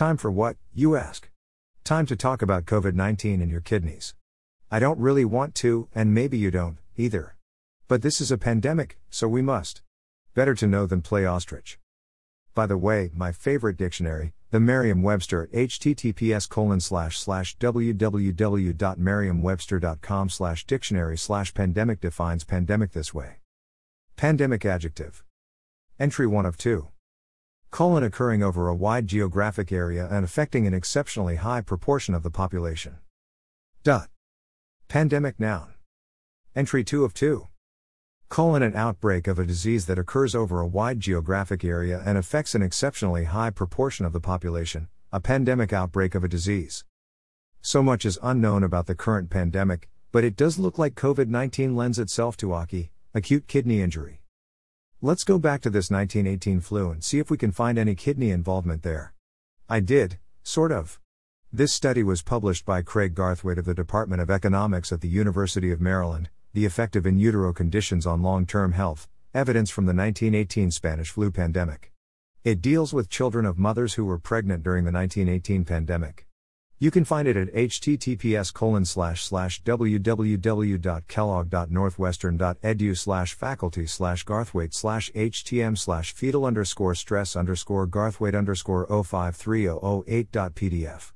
Time for what, you ask? Time to talk about COVID 19 and your kidneys. I don't really want to, and maybe you don't, either. But this is a pandemic, so we must. Better to know than play ostrich. By the way, my favorite dictionary, the Merriam-Webster https colon slash slash www.merriam-webster.com slash dictionary slash pandemic defines pandemic this way. Pandemic adjective. Entry 1 of 2. Colon occurring over a wide geographic area and affecting an exceptionally high proportion of the population. Dot. Pandemic noun. Entry 2 of 2 colon an outbreak of a disease that occurs over a wide geographic area and affects an exceptionally high proportion of the population, a pandemic outbreak of a disease. So much is unknown about the current pandemic, but it does look like COVID 19 lends itself to AKI, acute kidney injury. Let's go back to this 1918 flu and see if we can find any kidney involvement there. I did, sort of. This study was published by Craig Garthwaite of the Department of Economics at the University of Maryland, the effect of in utero conditions on long term health, evidence from the 1918 Spanish flu pandemic. It deals with children of mothers who were pregnant during the 1918 pandemic. You can find it at https www.kellogg.northwestern.edu faculty garthwaite htm fetal underscore stress underscore garthwaite underscore 053008.pdf.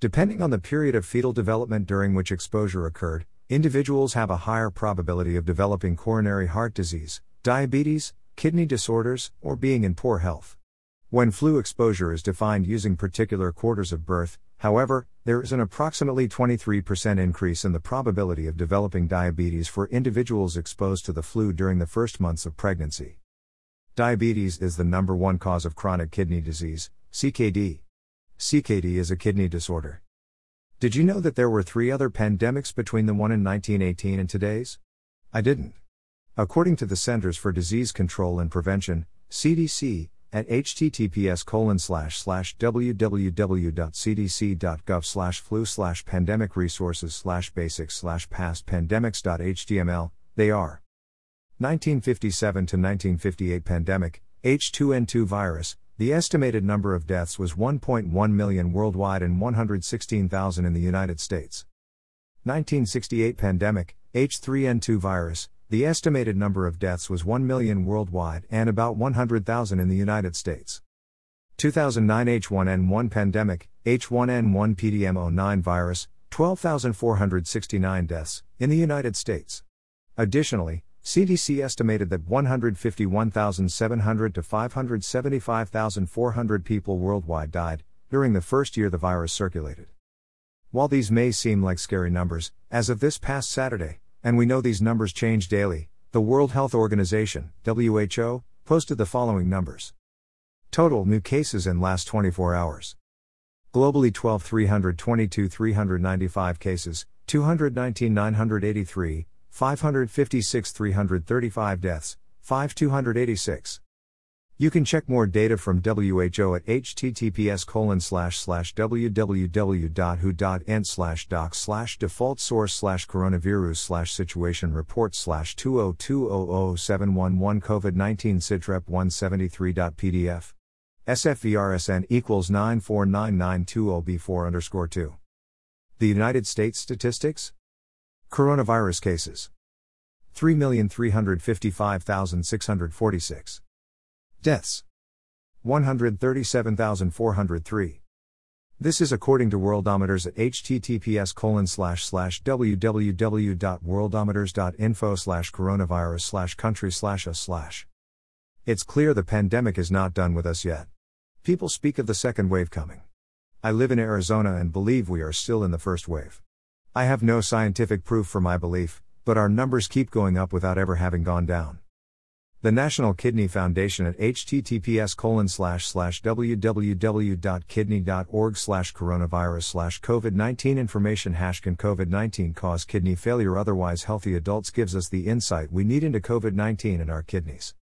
Depending on the period of fetal development during which exposure occurred, Individuals have a higher probability of developing coronary heart disease, diabetes, kidney disorders, or being in poor health. When flu exposure is defined using particular quarters of birth, however, there is an approximately 23% increase in the probability of developing diabetes for individuals exposed to the flu during the first months of pregnancy. Diabetes is the number one cause of chronic kidney disease, CKD. CKD is a kidney disorder. Did you know that there were three other pandemics between the one in 1918 and today's? I didn't. According to the Centers for Disease Control and Prevention, CDC, at https colon slash slash www.cdc.gov slash flu slash pandemic resources slash basics slash past pandemics.html, they are. 1957 to 1958 pandemic, H2N2 virus, the estimated number of deaths was 1.1 million worldwide and 116,000 in the United States. 1968 pandemic, H3N2 virus, the estimated number of deaths was 1 million worldwide and about 100,000 in the United States. 2009 H1N1 pandemic, H1N1 PDM09 virus, 12,469 deaths, in the United States. Additionally, CDC estimated that 151,700 to 575,400 people worldwide died during the first year the virus circulated. While these may seem like scary numbers, as of this past Saturday, and we know these numbers change daily, the World Health Organization, WHO, posted the following numbers. Total new cases in last 24 hours. Globally 12 322 395 cases, 219 983, 556 335 deaths, 5 286. You can check more data from WHO at https colon slash slash www.who.int slash doc slash default source coronavirus situation report slash 202000711 COVID-19 sitrep 173.pdf. SFVRSN equals 94992OB4 underscore 2. The United States statistics? Coronavirus cases 3,355,646. Deaths 137,403. This is according to Worldometers at https colon slash slash www.worldometers.info slash coronavirus slash country slash a slash. It's clear the pandemic is not done with us yet. People speak of the second wave coming. I live in Arizona and believe we are still in the first wave. I have no scientific proof for my belief, but our numbers keep going up without ever having gone down. The National Kidney Foundation at https www.kidney.org coronavirus slash COVID-19 information hash can COVID-19 cause kidney failure otherwise healthy adults gives us the insight we need into COVID-19 and our kidneys.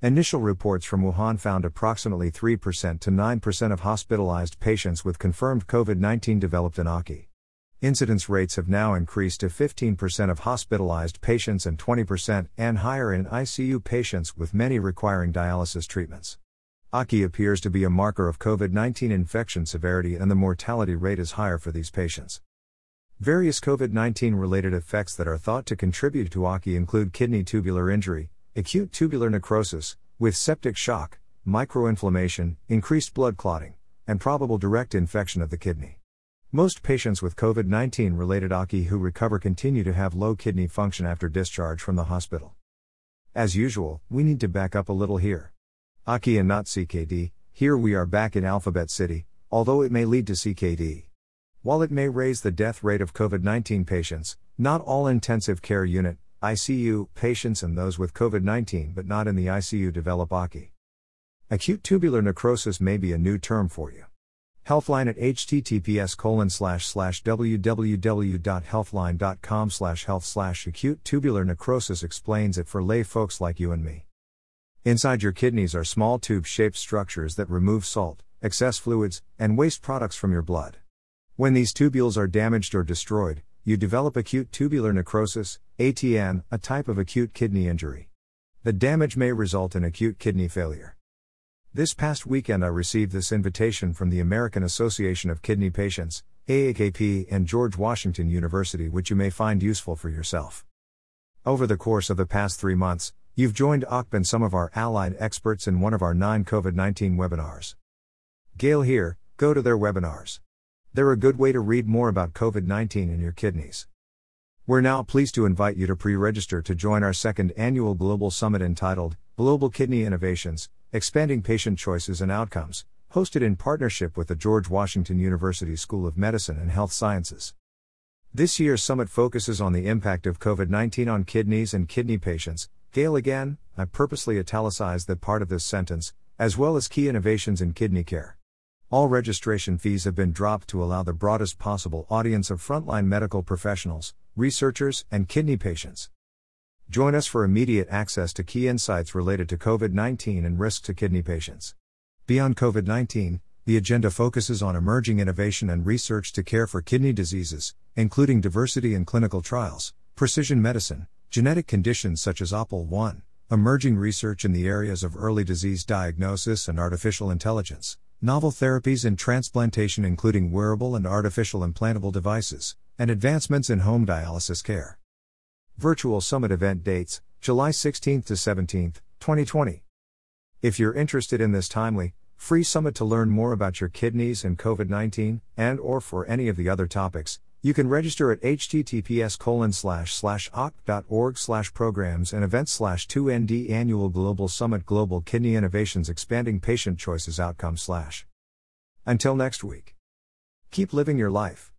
Initial reports from Wuhan found approximately 3% to 9% of hospitalized patients with confirmed COVID 19 developed an AKI. Incidence rates have now increased to 15% of hospitalized patients and 20% and higher in ICU patients with many requiring dialysis treatments. AKI appears to be a marker of COVID 19 infection severity and the mortality rate is higher for these patients. Various COVID 19 related effects that are thought to contribute to AKI include kidney tubular injury, acute tubular necrosis, with septic shock, microinflammation, increased blood clotting, and probable direct infection of the kidney. Most patients with COVID 19 related AKI who recover continue to have low kidney function after discharge from the hospital. As usual, we need to back up a little here. AKI and not CKD, here we are back in Alphabet City, although it may lead to CKD. While it may raise the death rate of COVID 19 patients, not all intensive care unit, ICU, patients and those with COVID 19 but not in the ICU develop AKI. Acute tubular necrosis may be a new term for you. Healthline at https colon slash slash www.healthline.com slash health slash acute tubular necrosis explains it for lay folks like you and me. Inside your kidneys are small tube shaped structures that remove salt, excess fluids, and waste products from your blood. When these tubules are damaged or destroyed, you develop acute tubular necrosis, ATN, a type of acute kidney injury. The damage may result in acute kidney failure. This past weekend, I received this invitation from the American Association of Kidney Patients, AAKP, and George Washington University, which you may find useful for yourself. Over the course of the past three months, you've joined AKP and some of our allied experts in one of our nine COVID 19 webinars. Gail here, go to their webinars. They're a good way to read more about COVID 19 and your kidneys. We're now pleased to invite you to pre register to join our second annual Global Summit entitled Global Kidney Innovations Expanding Patient Choices and Outcomes, hosted in partnership with the George Washington University School of Medicine and Health Sciences. This year's summit focuses on the impact of COVID 19 on kidneys and kidney patients. Gail again, I purposely italicized that part of this sentence, as well as key innovations in kidney care. All registration fees have been dropped to allow the broadest possible audience of frontline medical professionals, researchers, and kidney patients. Join us for immediate access to key insights related to COVID 19 and risk to kidney patients. Beyond COVID 19, the agenda focuses on emerging innovation and research to care for kidney diseases, including diversity in clinical trials, precision medicine, genetic conditions such as APOL1, emerging research in the areas of early disease diagnosis and artificial intelligence, novel therapies and transplantation, including wearable and artificial implantable devices, and advancements in home dialysis care. Virtual Summit event dates July 16th to 17th, 2020. If you're interested in this timely, free summit to learn more about your kidneys and COVID-19 and or for any of the other topics, you can register at https colon slash slash org slash programs and events slash 2nd annual global summit global kidney innovations expanding patient choices outcome slash. Until next week. Keep living your life.